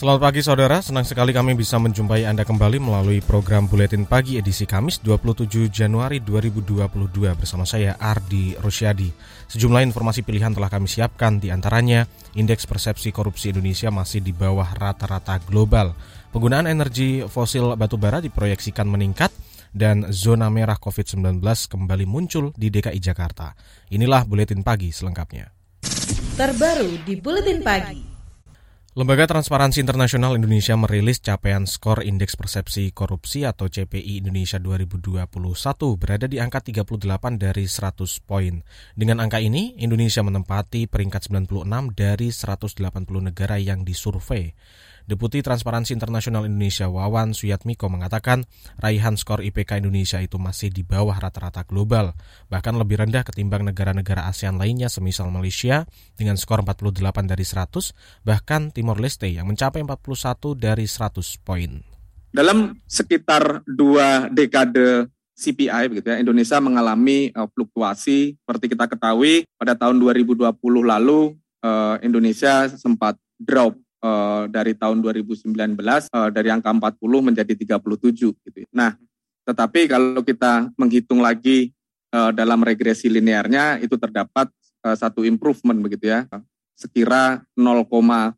Selamat pagi saudara, senang sekali kami bisa menjumpai Anda kembali melalui program Buletin Pagi edisi Kamis 27 Januari 2022 bersama saya Ardi Rosyadi. Sejumlah informasi pilihan telah kami siapkan di antaranya Indeks Persepsi Korupsi Indonesia masih di bawah rata-rata global. Penggunaan energi fosil batubara diproyeksikan meningkat dan zona merah COVID-19 kembali muncul di DKI Jakarta. Inilah Buletin Pagi selengkapnya. Terbaru di Buletin Pagi. Lembaga Transparansi Internasional Indonesia merilis capaian skor Indeks Persepsi Korupsi atau CPI Indonesia 2021 berada di angka 38 dari 100 poin. Dengan angka ini, Indonesia menempati peringkat 96 dari 180 negara yang disurvei. Deputi Transparansi Internasional Indonesia Wawan Suyatmiko mengatakan raihan skor IPK Indonesia itu masih di bawah rata-rata global, bahkan lebih rendah ketimbang negara-negara ASEAN lainnya semisal Malaysia dengan skor 48 dari 100, bahkan Timor Leste yang mencapai 41 dari 100 poin. Dalam sekitar dua dekade CPI begitu ya, Indonesia mengalami uh, fluktuasi seperti kita ketahui pada tahun 2020 lalu uh, Indonesia sempat drop uh, dari tahun 2019 uh, dari angka 40 menjadi 37 gitu. Ya. Nah, tetapi kalau kita menghitung lagi uh, dalam regresi linearnya itu terdapat uh, satu improvement begitu ya. Sekira 0,9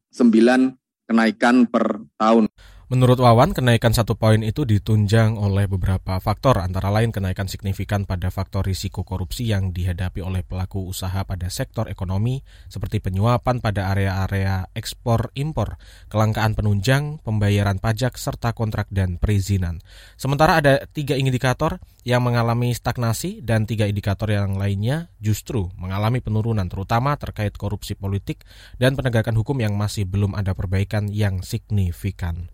kenaikan per tahun. Menurut Wawan, kenaikan satu poin itu ditunjang oleh beberapa faktor, antara lain kenaikan signifikan pada faktor risiko korupsi yang dihadapi oleh pelaku usaha pada sektor ekonomi, seperti penyuapan pada area-area ekspor-impor, kelangkaan penunjang, pembayaran pajak, serta kontrak dan perizinan. Sementara ada tiga indikator yang mengalami stagnasi dan tiga indikator yang lainnya justru mengalami penurunan, terutama terkait korupsi politik dan penegakan hukum yang masih belum ada perbaikan yang signifikan.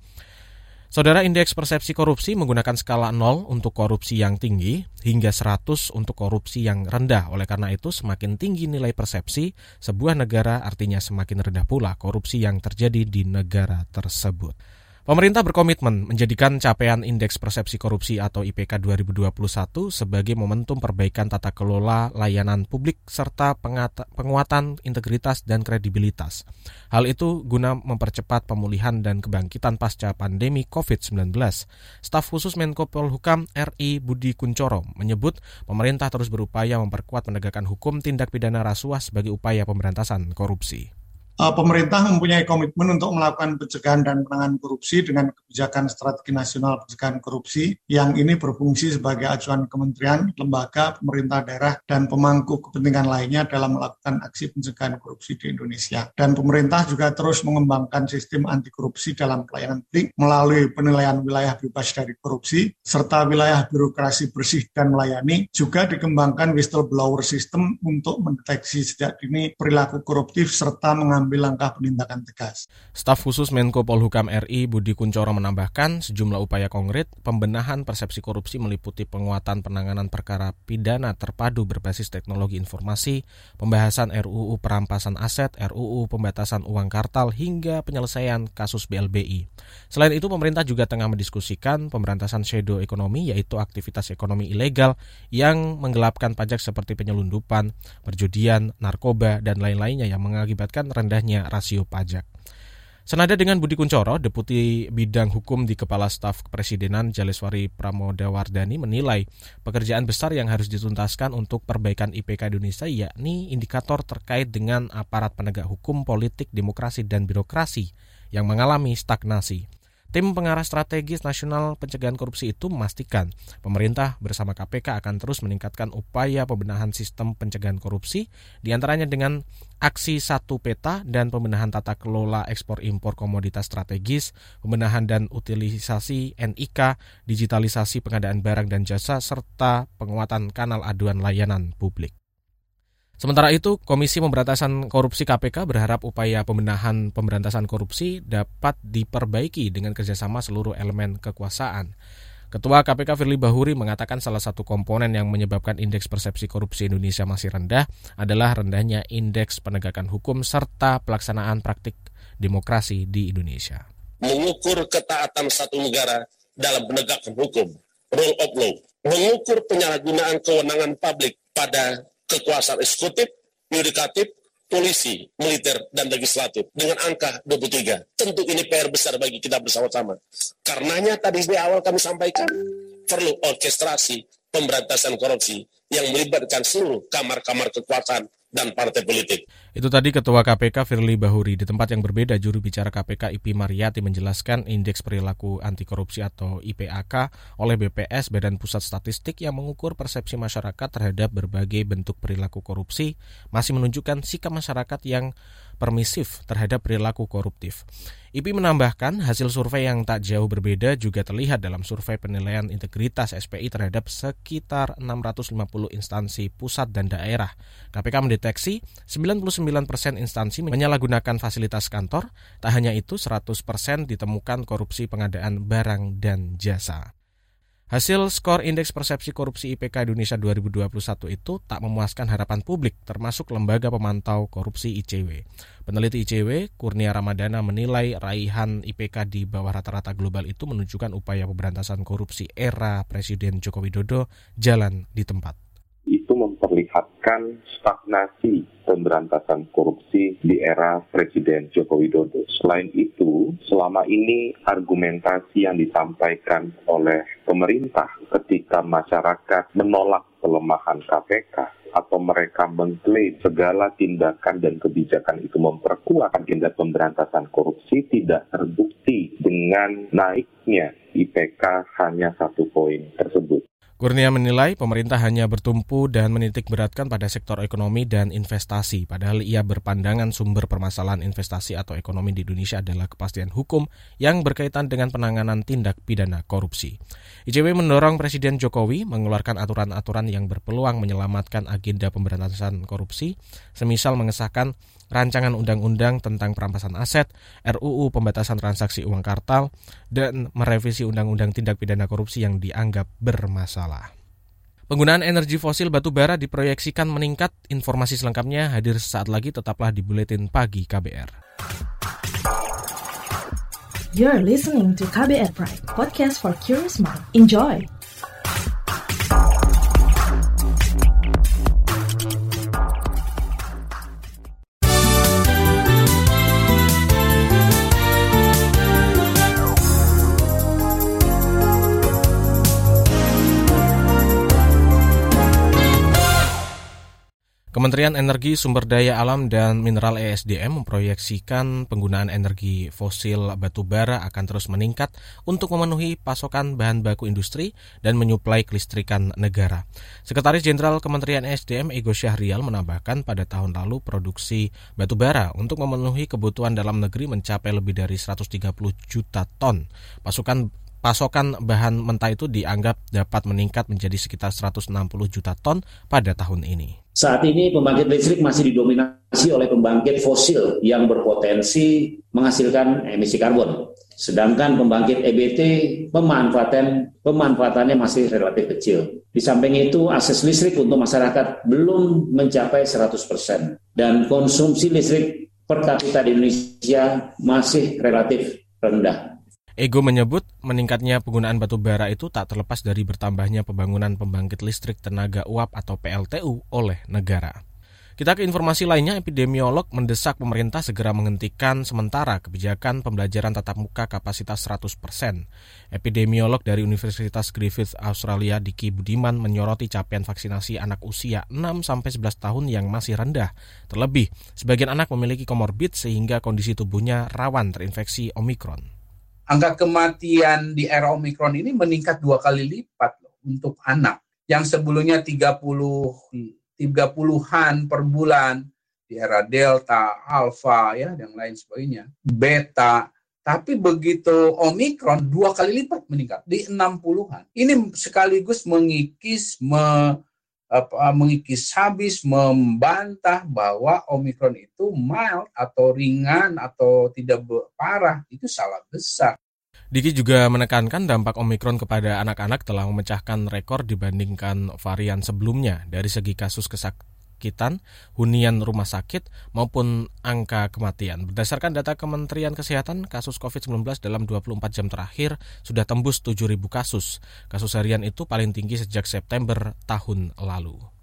Saudara indeks persepsi korupsi menggunakan skala 0 untuk korupsi yang tinggi hingga 100 untuk korupsi yang rendah. Oleh karena itu semakin tinggi nilai persepsi sebuah negara artinya semakin rendah pula korupsi yang terjadi di negara tersebut. Pemerintah berkomitmen menjadikan capaian Indeks Persepsi Korupsi atau IPK 2021 sebagai momentum perbaikan tata kelola layanan publik serta penguatan integritas dan kredibilitas. Hal itu guna mempercepat pemulihan dan kebangkitan pasca pandemi COVID-19. Staf khusus Menko Polhukam RI Budi Kuncoro menyebut pemerintah terus berupaya memperkuat penegakan hukum tindak pidana rasuah sebagai upaya pemberantasan korupsi. Eh, pemerintah mempunyai komitmen untuk melakukan pencegahan dan penanganan korupsi dengan kebijakan strategi nasional pencegahan korupsi yang ini berfungsi sebagai acuan kementerian, lembaga, pemerintah daerah, dan pemangku kepentingan lainnya dalam melakukan aksi pencegahan korupsi di Indonesia. Dan pemerintah juga terus mengembangkan sistem anti korupsi dalam pelayanan publik melalui penilaian wilayah bebas dari korupsi, serta wilayah birokrasi bersih dan melayani, juga dikembangkan whistleblower system untuk mendeteksi sejak dini perilaku koruptif serta mengambil mengambil langkah penindakan tegas. Staf khusus Menko Polhukam RI Budi Kuncoro menambahkan sejumlah upaya konkret pembenahan persepsi korupsi meliputi penguatan penanganan perkara pidana terpadu berbasis teknologi informasi, pembahasan RUU perampasan aset, RUU pembatasan uang kartal hingga penyelesaian kasus BLBI. Selain itu pemerintah juga tengah mendiskusikan pemberantasan shadow ekonomi yaitu aktivitas ekonomi ilegal yang menggelapkan pajak seperti penyelundupan, perjudian, narkoba dan lain-lainnya yang mengakibatkan rendah rendahnya rasio pajak. Senada dengan Budi Kuncoro, Deputi Bidang Hukum di Kepala Staf Kepresidenan Jaleswari Pramodawardani menilai pekerjaan besar yang harus dituntaskan untuk perbaikan IPK Indonesia yakni indikator terkait dengan aparat penegak hukum, politik, demokrasi, dan birokrasi yang mengalami stagnasi. Tim pengarah strategis nasional pencegahan korupsi itu memastikan pemerintah bersama KPK akan terus meningkatkan upaya pembenahan sistem pencegahan korupsi, di antaranya dengan aksi satu peta dan pembenahan tata kelola ekspor impor komoditas strategis, pembenahan dan utilisasi NIK, digitalisasi pengadaan barang dan jasa, serta penguatan kanal aduan layanan publik. Sementara itu, Komisi Pemberantasan Korupsi KPK berharap upaya pembenahan pemberantasan korupsi dapat diperbaiki dengan kerjasama seluruh elemen kekuasaan. Ketua KPK Firly Bahuri mengatakan salah satu komponen yang menyebabkan indeks persepsi korupsi Indonesia masih rendah adalah rendahnya indeks penegakan hukum serta pelaksanaan praktik demokrasi di Indonesia. Mengukur ketaatan satu negara dalam penegakan hukum, rule of law, mengukur penyalahgunaan kewenangan publik pada kekuasaan eksekutif, yudikatif, polisi, militer, dan legislatif dengan angka 23. Tentu ini PR besar bagi kita bersama-sama. Karenanya tadi di awal kami sampaikan perlu orkestrasi pemberantasan korupsi yang melibatkan seluruh kamar-kamar kekuasaan dan partai politik. Itu tadi Ketua KPK Firly Bahuri. Di tempat yang berbeda, juru bicara KPK Ipi Mariati menjelaskan indeks perilaku anti korupsi atau IPAK oleh BPS Badan Pusat Statistik yang mengukur persepsi masyarakat terhadap berbagai bentuk perilaku korupsi masih menunjukkan sikap masyarakat yang permisif terhadap perilaku koruptif. IPI menambahkan hasil survei yang tak jauh berbeda juga terlihat dalam survei penilaian integritas SPI terhadap sekitar 650 instansi pusat dan daerah. KPK mendeteksi 99% instansi menyalahgunakan fasilitas kantor, tak hanya itu 100% ditemukan korupsi pengadaan barang dan jasa. Hasil skor Indeks Persepsi Korupsi IPK Indonesia 2021 itu tak memuaskan harapan publik, termasuk Lembaga Pemantau Korupsi ICW. Peneliti ICW, Kurnia Ramadana menilai raihan IPK di bawah rata-rata global itu menunjukkan upaya pemberantasan korupsi era Presiden Joko Widodo jalan di tempat memperlihatkan stagnasi pemberantasan korupsi di era Presiden Joko Widodo. Selain itu, selama ini argumentasi yang disampaikan oleh pemerintah ketika masyarakat menolak pelemahan KPK atau mereka mengklaim segala tindakan dan kebijakan itu memperkuat agenda pemberantasan korupsi tidak terbukti dengan naiknya IPK hanya satu poin tersebut. Kurnia menilai pemerintah hanya bertumpu dan menitik beratkan pada sektor ekonomi dan investasi, padahal ia berpandangan sumber permasalahan investasi atau ekonomi di Indonesia adalah kepastian hukum yang berkaitan dengan penanganan tindak pidana korupsi. ICW mendorong Presiden Jokowi mengeluarkan aturan-aturan yang berpeluang menyelamatkan agenda pemberantasan korupsi, semisal mengesahkan rancangan undang-undang tentang perampasan aset, RUU pembatasan transaksi uang kartal, dan merevisi undang-undang tindak pidana korupsi yang dianggap bermasalah. Penggunaan energi fosil batu bara diproyeksikan meningkat. Informasi selengkapnya hadir sesaat lagi tetaplah di Buletin Pagi KBR. You're listening to KBR Pride, podcast for curious mind. Enjoy! Kementerian Energi Sumber Daya Alam dan Mineral ESDM memproyeksikan penggunaan energi fosil batu bara akan terus meningkat untuk memenuhi pasokan bahan baku industri dan menyuplai kelistrikan negara. Sekretaris Jenderal Kementerian ESDM Ego Syahrial menambahkan pada tahun lalu produksi batu bara untuk memenuhi kebutuhan dalam negeri mencapai lebih dari 130 juta ton. Pasukan pasokan bahan mentah itu dianggap dapat meningkat menjadi sekitar 160 juta ton pada tahun ini. Saat ini pembangkit listrik masih didominasi oleh pembangkit fosil yang berpotensi menghasilkan emisi karbon. Sedangkan pembangkit EBT pemanfaatan pemanfaatannya masih relatif kecil. Di samping itu akses listrik untuk masyarakat belum mencapai 100% dan konsumsi listrik per kapita di Indonesia masih relatif rendah. Ego menyebut meningkatnya penggunaan batu bara itu tak terlepas dari bertambahnya pembangunan pembangkit listrik tenaga uap atau PLTU oleh negara. Kita ke informasi lainnya, epidemiolog mendesak pemerintah segera menghentikan sementara kebijakan pembelajaran tatap muka kapasitas 100%. Epidemiolog dari Universitas Griffith Australia Diki Budiman menyoroti capaian vaksinasi anak usia 6-11 tahun yang masih rendah. Terlebih, sebagian anak memiliki komorbid sehingga kondisi tubuhnya rawan terinfeksi Omikron angka kematian di era Omikron ini meningkat dua kali lipat loh untuk anak. Yang sebelumnya 30 30-an per bulan di era Delta, Alpha ya dan lain sebagainya, Beta, tapi begitu Omikron dua kali lipat meningkat di 60-an. Ini sekaligus mengikis me, mengikis habis membantah bahwa Omikron itu mild atau ringan atau tidak parah itu salah besar. Diki juga menekankan dampak Omikron kepada anak-anak telah memecahkan rekor dibandingkan varian sebelumnya dari segi kasus kesakitan, hunian rumah sakit, maupun angka kematian. Berdasarkan data Kementerian Kesehatan, kasus COVID-19 dalam 24 jam terakhir sudah tembus 7.000 kasus. Kasus harian itu paling tinggi sejak September tahun lalu.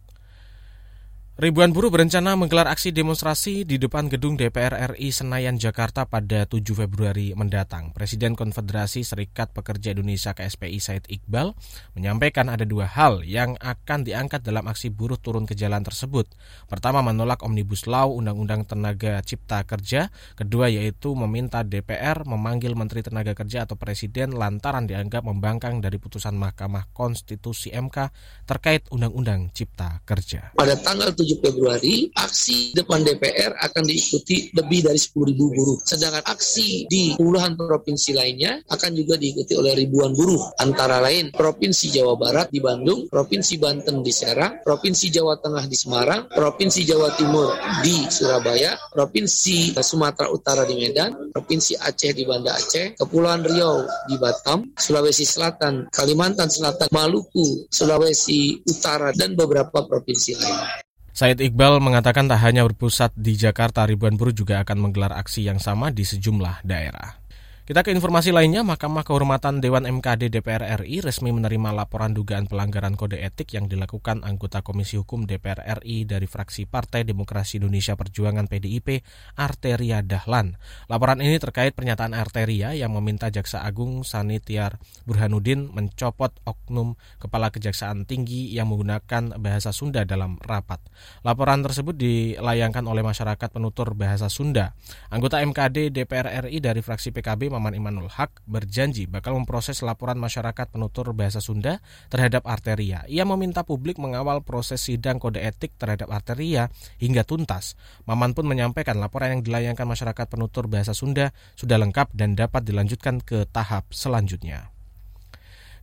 Ribuan buruh berencana menggelar aksi demonstrasi di depan gedung DPR RI Senayan Jakarta pada 7 Februari mendatang. Presiden Konfederasi Serikat Pekerja Indonesia KSPI Said Iqbal menyampaikan ada dua hal yang akan diangkat dalam aksi buruh turun ke jalan tersebut. Pertama menolak Omnibus Law Undang-Undang Tenaga Cipta Kerja, kedua yaitu meminta DPR memanggil Menteri Tenaga Kerja atau Presiden lantaran dianggap membangkang dari putusan Mahkamah Konstitusi MK terkait Undang-Undang Cipta Kerja. Pada tanggal 7 Februari, aksi depan DPR akan diikuti lebih dari 10.000 buruh. Sedangkan aksi di puluhan provinsi lainnya akan juga diikuti oleh ribuan buruh. Antara lain Provinsi Jawa Barat di Bandung, Provinsi Banten di Serang, Provinsi Jawa Tengah di Semarang, Provinsi Jawa Timur di Surabaya, Provinsi Sumatera Utara di Medan, Provinsi Aceh di Banda Aceh, Kepulauan Riau di Batam, Sulawesi Selatan, Kalimantan Selatan, Maluku, Sulawesi Utara, dan beberapa provinsi lain. Said Iqbal mengatakan tak hanya berpusat di Jakarta, ribuan buruh juga akan menggelar aksi yang sama di sejumlah daerah. Kita ke informasi lainnya, Mahkamah Kehormatan Dewan MKD DPR RI resmi menerima laporan dugaan pelanggaran kode etik yang dilakukan anggota Komisi Hukum DPR RI dari fraksi Partai Demokrasi Indonesia Perjuangan PDIP, Arteria Dahlan. Laporan ini terkait pernyataan Arteria yang meminta Jaksa Agung Sanitiar Burhanuddin mencopot oknum Kepala Kejaksaan Tinggi yang menggunakan bahasa Sunda dalam rapat. Laporan tersebut dilayangkan oleh masyarakat penutur bahasa Sunda. Anggota MKD DPR RI dari fraksi PKB Maman Imanul Haq berjanji bakal memproses laporan masyarakat penutur bahasa Sunda terhadap Arteria. Ia meminta publik mengawal proses sidang kode etik terhadap Arteria hingga tuntas. Maman pun menyampaikan laporan yang dilayangkan masyarakat penutur bahasa Sunda sudah lengkap dan dapat dilanjutkan ke tahap selanjutnya.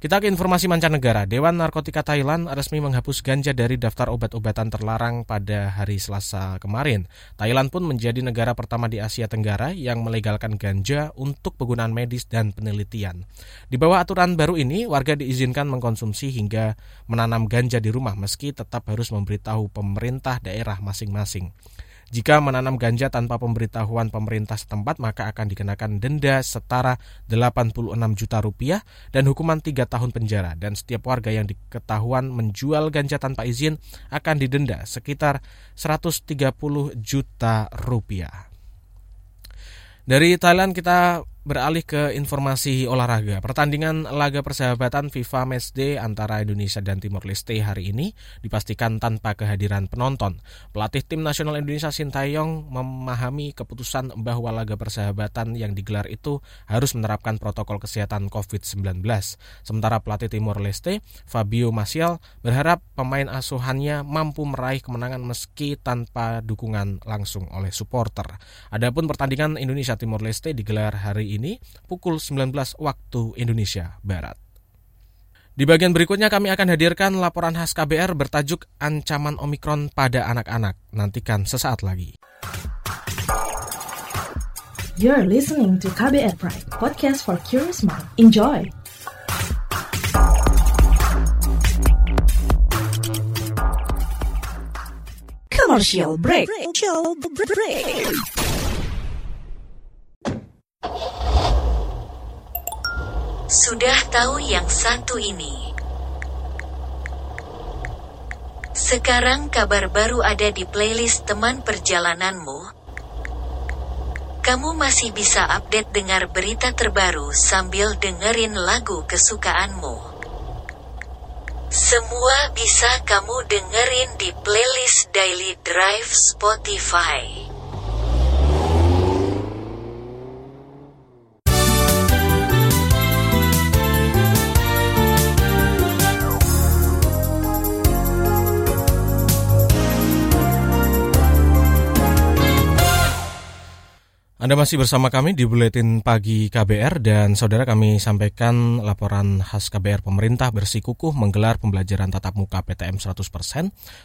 Kita ke informasi mancanegara. Dewan Narkotika Thailand resmi menghapus ganja dari daftar obat-obatan terlarang pada hari Selasa kemarin. Thailand pun menjadi negara pertama di Asia Tenggara yang melegalkan ganja untuk penggunaan medis dan penelitian. Di bawah aturan baru ini, warga diizinkan mengkonsumsi hingga menanam ganja di rumah meski tetap harus memberitahu pemerintah daerah masing-masing. Jika menanam ganja tanpa pemberitahuan pemerintah setempat, maka akan dikenakan denda setara 86 juta rupiah dan hukuman 3 tahun penjara. Dan setiap warga yang diketahuan menjual ganja tanpa izin akan didenda sekitar 130 juta rupiah. Dari Thailand kita Beralih ke informasi olahraga, pertandingan laga persahabatan FIFA Matchday antara Indonesia dan Timor Leste hari ini dipastikan tanpa kehadiran penonton. Pelatih tim nasional Indonesia Sintayong memahami keputusan bahwa laga persahabatan yang digelar itu harus menerapkan protokol kesehatan COVID-19. Sementara pelatih Timor Leste, Fabio Masial, berharap pemain asuhannya mampu meraih kemenangan meski tanpa dukungan langsung oleh supporter. Adapun pertandingan Indonesia Timor Leste digelar hari ini pukul 19 waktu Indonesia Barat. Di bagian berikutnya kami akan hadirkan laporan khas KBR bertajuk Ancaman Omikron pada Anak-anak. Nantikan sesaat lagi. You're listening to KBR Pride, podcast for curious mind. Enjoy! Commercial break. Commercial break. Sudah tahu yang satu ini. Sekarang kabar baru ada di playlist teman perjalananmu. Kamu masih bisa update dengar berita terbaru sambil dengerin lagu kesukaanmu. Semua bisa kamu dengerin di playlist Daily Drive Spotify. Anda masih bersama kami di Buletin Pagi KBR dan saudara kami sampaikan laporan khas KBR pemerintah bersikukuh menggelar pembelajaran tatap muka PTM 100%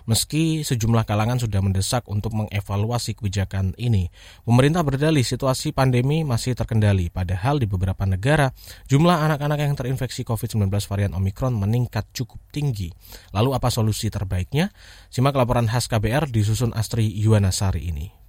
meski sejumlah kalangan sudah mendesak untuk mengevaluasi kebijakan ini. Pemerintah berdalih situasi pandemi masih terkendali padahal di beberapa negara jumlah anak-anak yang terinfeksi COVID-19 varian Omikron meningkat cukup tinggi. Lalu apa solusi terbaiknya? Simak laporan khas KBR disusun Astri Yuwanasari ini.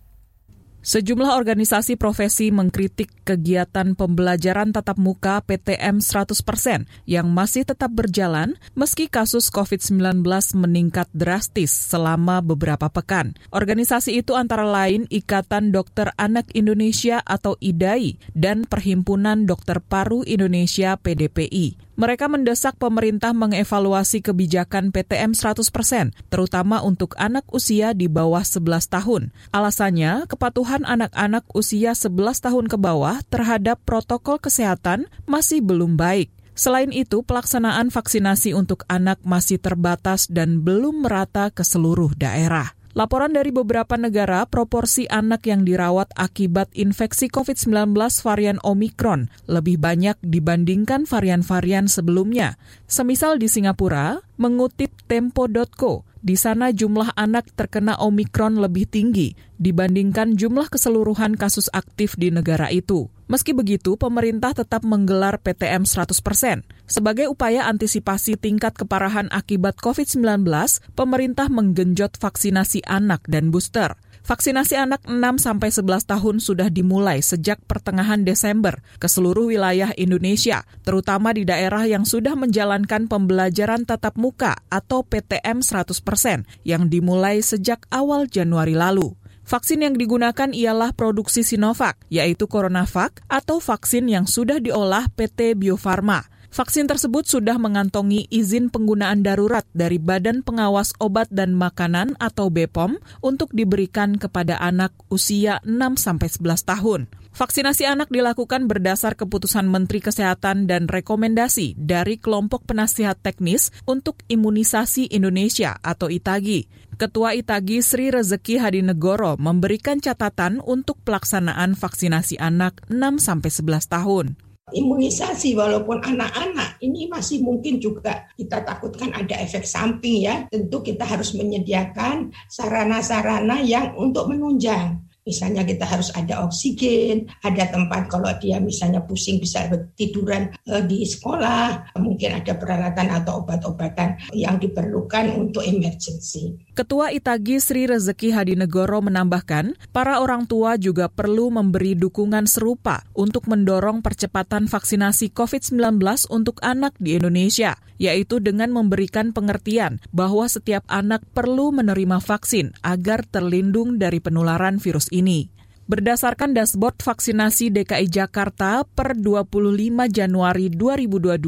Sejumlah organisasi profesi mengkritik kegiatan pembelajaran tatap muka PTM 100% yang masih tetap berjalan meski kasus COVID-19 meningkat drastis selama beberapa pekan. Organisasi itu antara lain Ikatan Dokter Anak Indonesia atau IDAI dan Perhimpunan Dokter Paru Indonesia PDPI. Mereka mendesak pemerintah mengevaluasi kebijakan PTM 100%, terutama untuk anak usia di bawah 11 tahun. Alasannya, kepatuhan anak-anak usia 11 tahun ke bawah terhadap protokol kesehatan masih belum baik. Selain itu, pelaksanaan vaksinasi untuk anak masih terbatas dan belum merata ke seluruh daerah. Laporan dari beberapa negara, proporsi anak yang dirawat akibat infeksi COVID-19 varian Omikron lebih banyak dibandingkan varian-varian sebelumnya. Semisal di Singapura, mengutip tempo.co, di sana jumlah anak terkena Omikron lebih tinggi dibandingkan jumlah keseluruhan kasus aktif di negara itu. Meski begitu, pemerintah tetap menggelar PTM 100%. Sebagai upaya antisipasi tingkat keparahan akibat COVID-19, pemerintah menggenjot vaksinasi anak dan booster. Vaksinasi anak 6 sampai 11 tahun sudah dimulai sejak pertengahan Desember ke seluruh wilayah Indonesia, terutama di daerah yang sudah menjalankan pembelajaran tatap muka atau PTM 100% yang dimulai sejak awal Januari lalu. Vaksin yang digunakan ialah produksi Sinovac, yaitu CoronaVac atau vaksin yang sudah diolah PT Bio Farma. Vaksin tersebut sudah mengantongi izin penggunaan darurat dari Badan Pengawas Obat dan Makanan atau BPOM untuk diberikan kepada anak usia 6-11 tahun. Vaksinasi anak dilakukan berdasar keputusan Menteri Kesehatan dan rekomendasi dari kelompok penasihat teknis untuk imunisasi Indonesia atau ITAGI. Ketua ITAGI Sri Rezeki Hadinegoro memberikan catatan untuk pelaksanaan vaksinasi anak 6-11 tahun. Imunisasi walaupun anak-anak ini masih mungkin juga kita takutkan ada efek samping ya. Tentu kita harus menyediakan sarana-sarana yang untuk menunjang Misalnya kita harus ada oksigen, ada tempat kalau dia misalnya pusing bisa tiduran eh, di sekolah, mungkin ada peralatan atau obat-obatan yang diperlukan untuk emergency. Ketua Itagi Sri Rezeki Hadinegoro menambahkan, para orang tua juga perlu memberi dukungan serupa untuk mendorong percepatan vaksinasi COVID-19 untuk anak di Indonesia, yaitu dengan memberikan pengertian bahwa setiap anak perlu menerima vaksin agar terlindung dari penularan virus ini ini. Berdasarkan dashboard vaksinasi DKI Jakarta per 25 Januari 2022,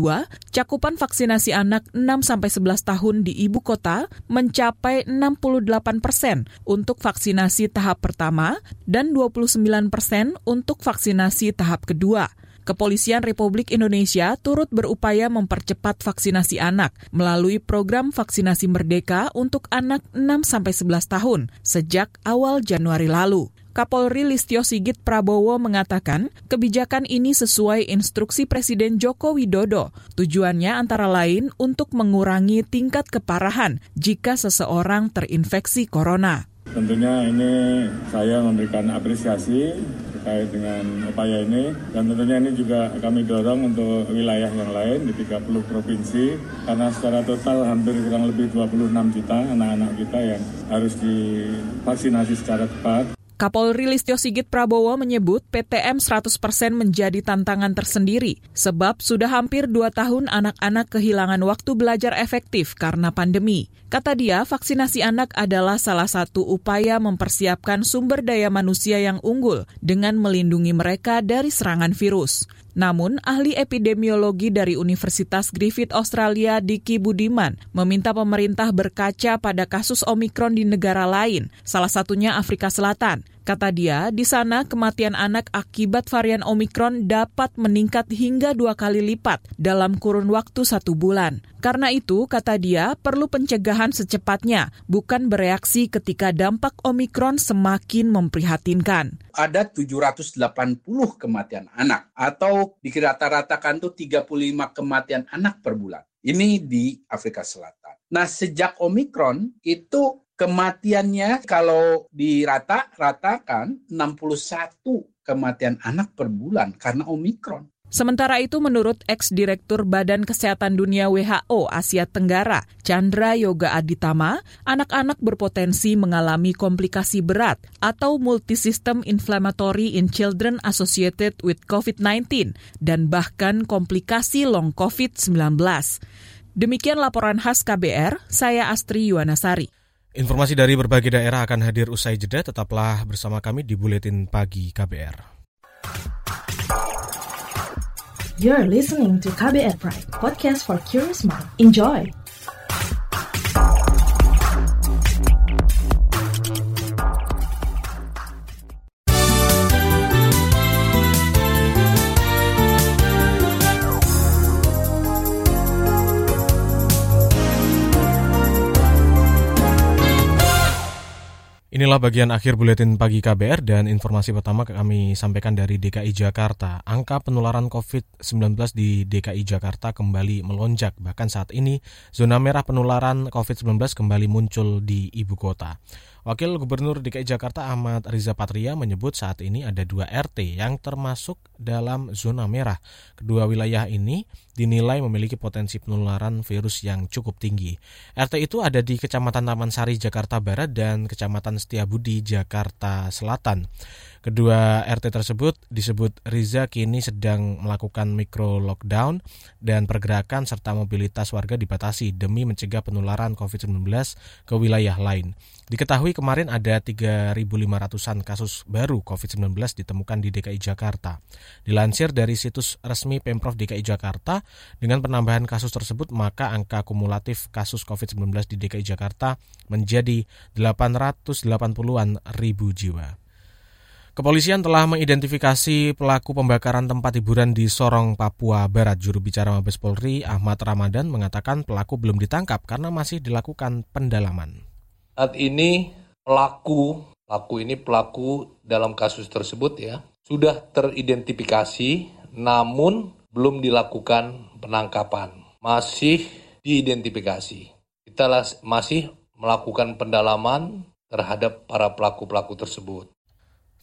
cakupan vaksinasi anak 6-11 tahun di ibu kota mencapai 68 persen untuk vaksinasi tahap pertama dan 29 persen untuk vaksinasi tahap kedua. Kepolisian Republik Indonesia turut berupaya mempercepat vaksinasi anak melalui program vaksinasi merdeka untuk anak 6-11 tahun sejak awal Januari lalu. Kapolri Listio Sigit Prabowo mengatakan kebijakan ini sesuai instruksi Presiden Joko Widodo. Tujuannya antara lain untuk mengurangi tingkat keparahan jika seseorang terinfeksi corona. Tentunya ini saya memberikan apresiasi terkait dengan upaya ini dan tentunya ini juga kami dorong untuk wilayah yang lain di 30 provinsi karena secara total hampir kurang lebih 26 juta anak-anak kita yang harus divaksinasi secara tepat. Kapolri Listio Sigit Prabowo menyebut PTM 100% menjadi tantangan tersendiri sebab sudah hampir dua tahun anak-anak kehilangan waktu belajar efektif karena pandemi. Kata dia, vaksinasi anak adalah salah satu upaya mempersiapkan sumber daya manusia yang unggul dengan melindungi mereka dari serangan virus. Namun, ahli epidemiologi dari Universitas Griffith Australia Diki Budiman meminta pemerintah berkaca pada kasus Omikron di negara lain, salah satunya Afrika Selatan. Kata dia, di sana kematian anak akibat varian Omikron dapat meningkat hingga dua kali lipat dalam kurun waktu satu bulan. Karena itu, kata dia, perlu pencegahan secepatnya, bukan bereaksi ketika dampak Omikron semakin memprihatinkan. Ada 780 kematian anak, atau dikira-ratakan tuh 35 kematian anak per bulan. Ini di Afrika Selatan. Nah, sejak Omikron itu kematiannya kalau dirata-ratakan 61 kematian anak per bulan karena Omikron. Sementara itu menurut ex-direktur Badan Kesehatan Dunia WHO Asia Tenggara, Chandra Yoga Aditama, anak-anak berpotensi mengalami komplikasi berat atau multisystem inflammatory in children associated with COVID-19 dan bahkan komplikasi long COVID-19. Demikian laporan khas KBR, saya Astri Yuwanasari. Informasi dari berbagai daerah akan hadir usai jeda, tetaplah bersama kami di Buletin Pagi KBR. You're listening to KBR Pride, podcast for curious mind. Enjoy! Inilah bagian akhir buletin pagi KBR dan informasi pertama kami sampaikan dari DKI Jakarta. Angka penularan COVID-19 di DKI Jakarta kembali melonjak. Bahkan saat ini zona merah penularan COVID-19 kembali muncul di ibu kota. Wakil Gubernur DKI Jakarta Ahmad Riza Patria menyebut saat ini ada dua RT yang termasuk dalam zona merah. Kedua wilayah ini dinilai memiliki potensi penularan virus yang cukup tinggi. RT itu ada di Kecamatan Taman Sari, Jakarta Barat dan Kecamatan Setiabudi, Jakarta Selatan. Kedua RT tersebut disebut Riza kini sedang melakukan mikro lockdown dan pergerakan serta mobilitas warga dibatasi demi mencegah penularan COVID-19 ke wilayah lain. Diketahui kemarin ada 3.500-an kasus baru COVID-19 ditemukan di DKI Jakarta. Dilansir dari situs resmi Pemprov DKI Jakarta, dengan penambahan kasus tersebut maka angka kumulatif kasus COVID-19 di DKI Jakarta menjadi 880-an ribu jiwa. Kepolisian telah mengidentifikasi pelaku pembakaran tempat hiburan di Sorong, Papua Barat. Juru bicara Mabes Polri, Ahmad Ramadan, mengatakan pelaku belum ditangkap karena masih dilakukan pendalaman. Saat ini pelaku, pelaku ini pelaku dalam kasus tersebut ya, sudah teridentifikasi namun belum dilakukan penangkapan. Masih diidentifikasi. Kita masih melakukan pendalaman terhadap para pelaku-pelaku tersebut.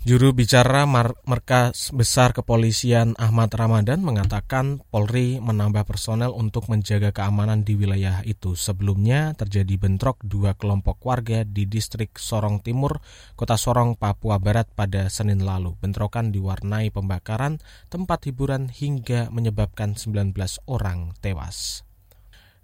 Juru bicara Mar Markas Besar Kepolisian Ahmad Ramadan mengatakan Polri menambah personel untuk menjaga keamanan di wilayah itu. Sebelumnya terjadi bentrok dua kelompok warga di distrik Sorong Timur, Kota Sorong, Papua Barat pada Senin lalu. Bentrokan diwarnai pembakaran tempat hiburan hingga menyebabkan 19 orang tewas.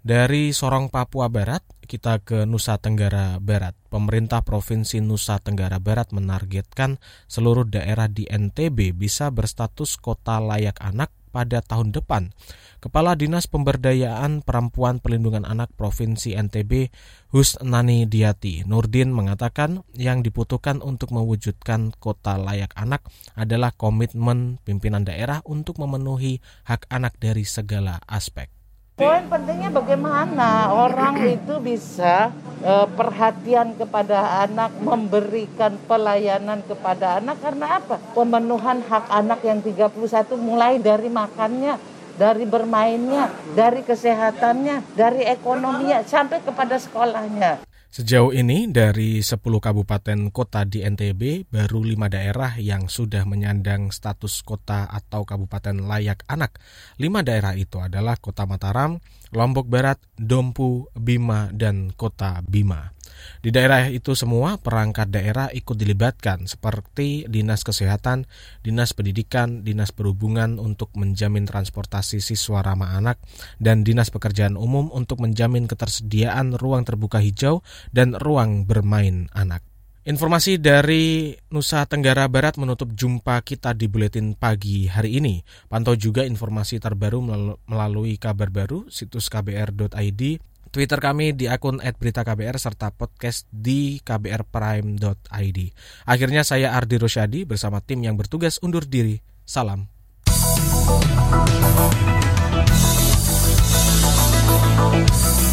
Dari Sorong, Papua Barat, kita ke Nusa Tenggara Barat. Pemerintah Provinsi Nusa Tenggara Barat menargetkan seluruh daerah di NTB bisa berstatus kota layak anak pada tahun depan. Kepala Dinas Pemberdayaan Perempuan Pelindungan Anak Provinsi NTB, Husnani Diati, Nurdin mengatakan yang dibutuhkan untuk mewujudkan kota layak anak adalah komitmen pimpinan daerah untuk memenuhi hak anak dari segala aspek. Poin pentingnya bagaimana orang itu bisa uh, perhatian kepada anak, memberikan pelayanan kepada anak karena apa? Pemenuhan hak anak yang 31 mulai dari makannya, dari bermainnya, dari kesehatannya, dari ekonominya sampai kepada sekolahnya. Sejauh ini dari 10 kabupaten kota di NTB baru 5 daerah yang sudah menyandang status kota atau kabupaten layak anak. 5 daerah itu adalah Kota Mataram, Lombok Barat, Dompu, Bima, dan Kota Bima. Di daerah itu semua perangkat daerah ikut dilibatkan seperti Dinas Kesehatan, Dinas Pendidikan, Dinas Perhubungan untuk menjamin transportasi siswa ramah anak, dan Dinas Pekerjaan Umum untuk menjamin ketersediaan ruang terbuka hijau dan ruang bermain anak. Informasi dari Nusa Tenggara Barat menutup jumpa kita di Buletin Pagi hari ini. Pantau juga informasi terbaru melalui kabar baru situs kbr.id Twitter kami di akun @beritaKBR serta podcast di kbrprime.id. Akhirnya saya Ardi Rosyadi bersama tim yang bertugas undur diri. Salam. Thank you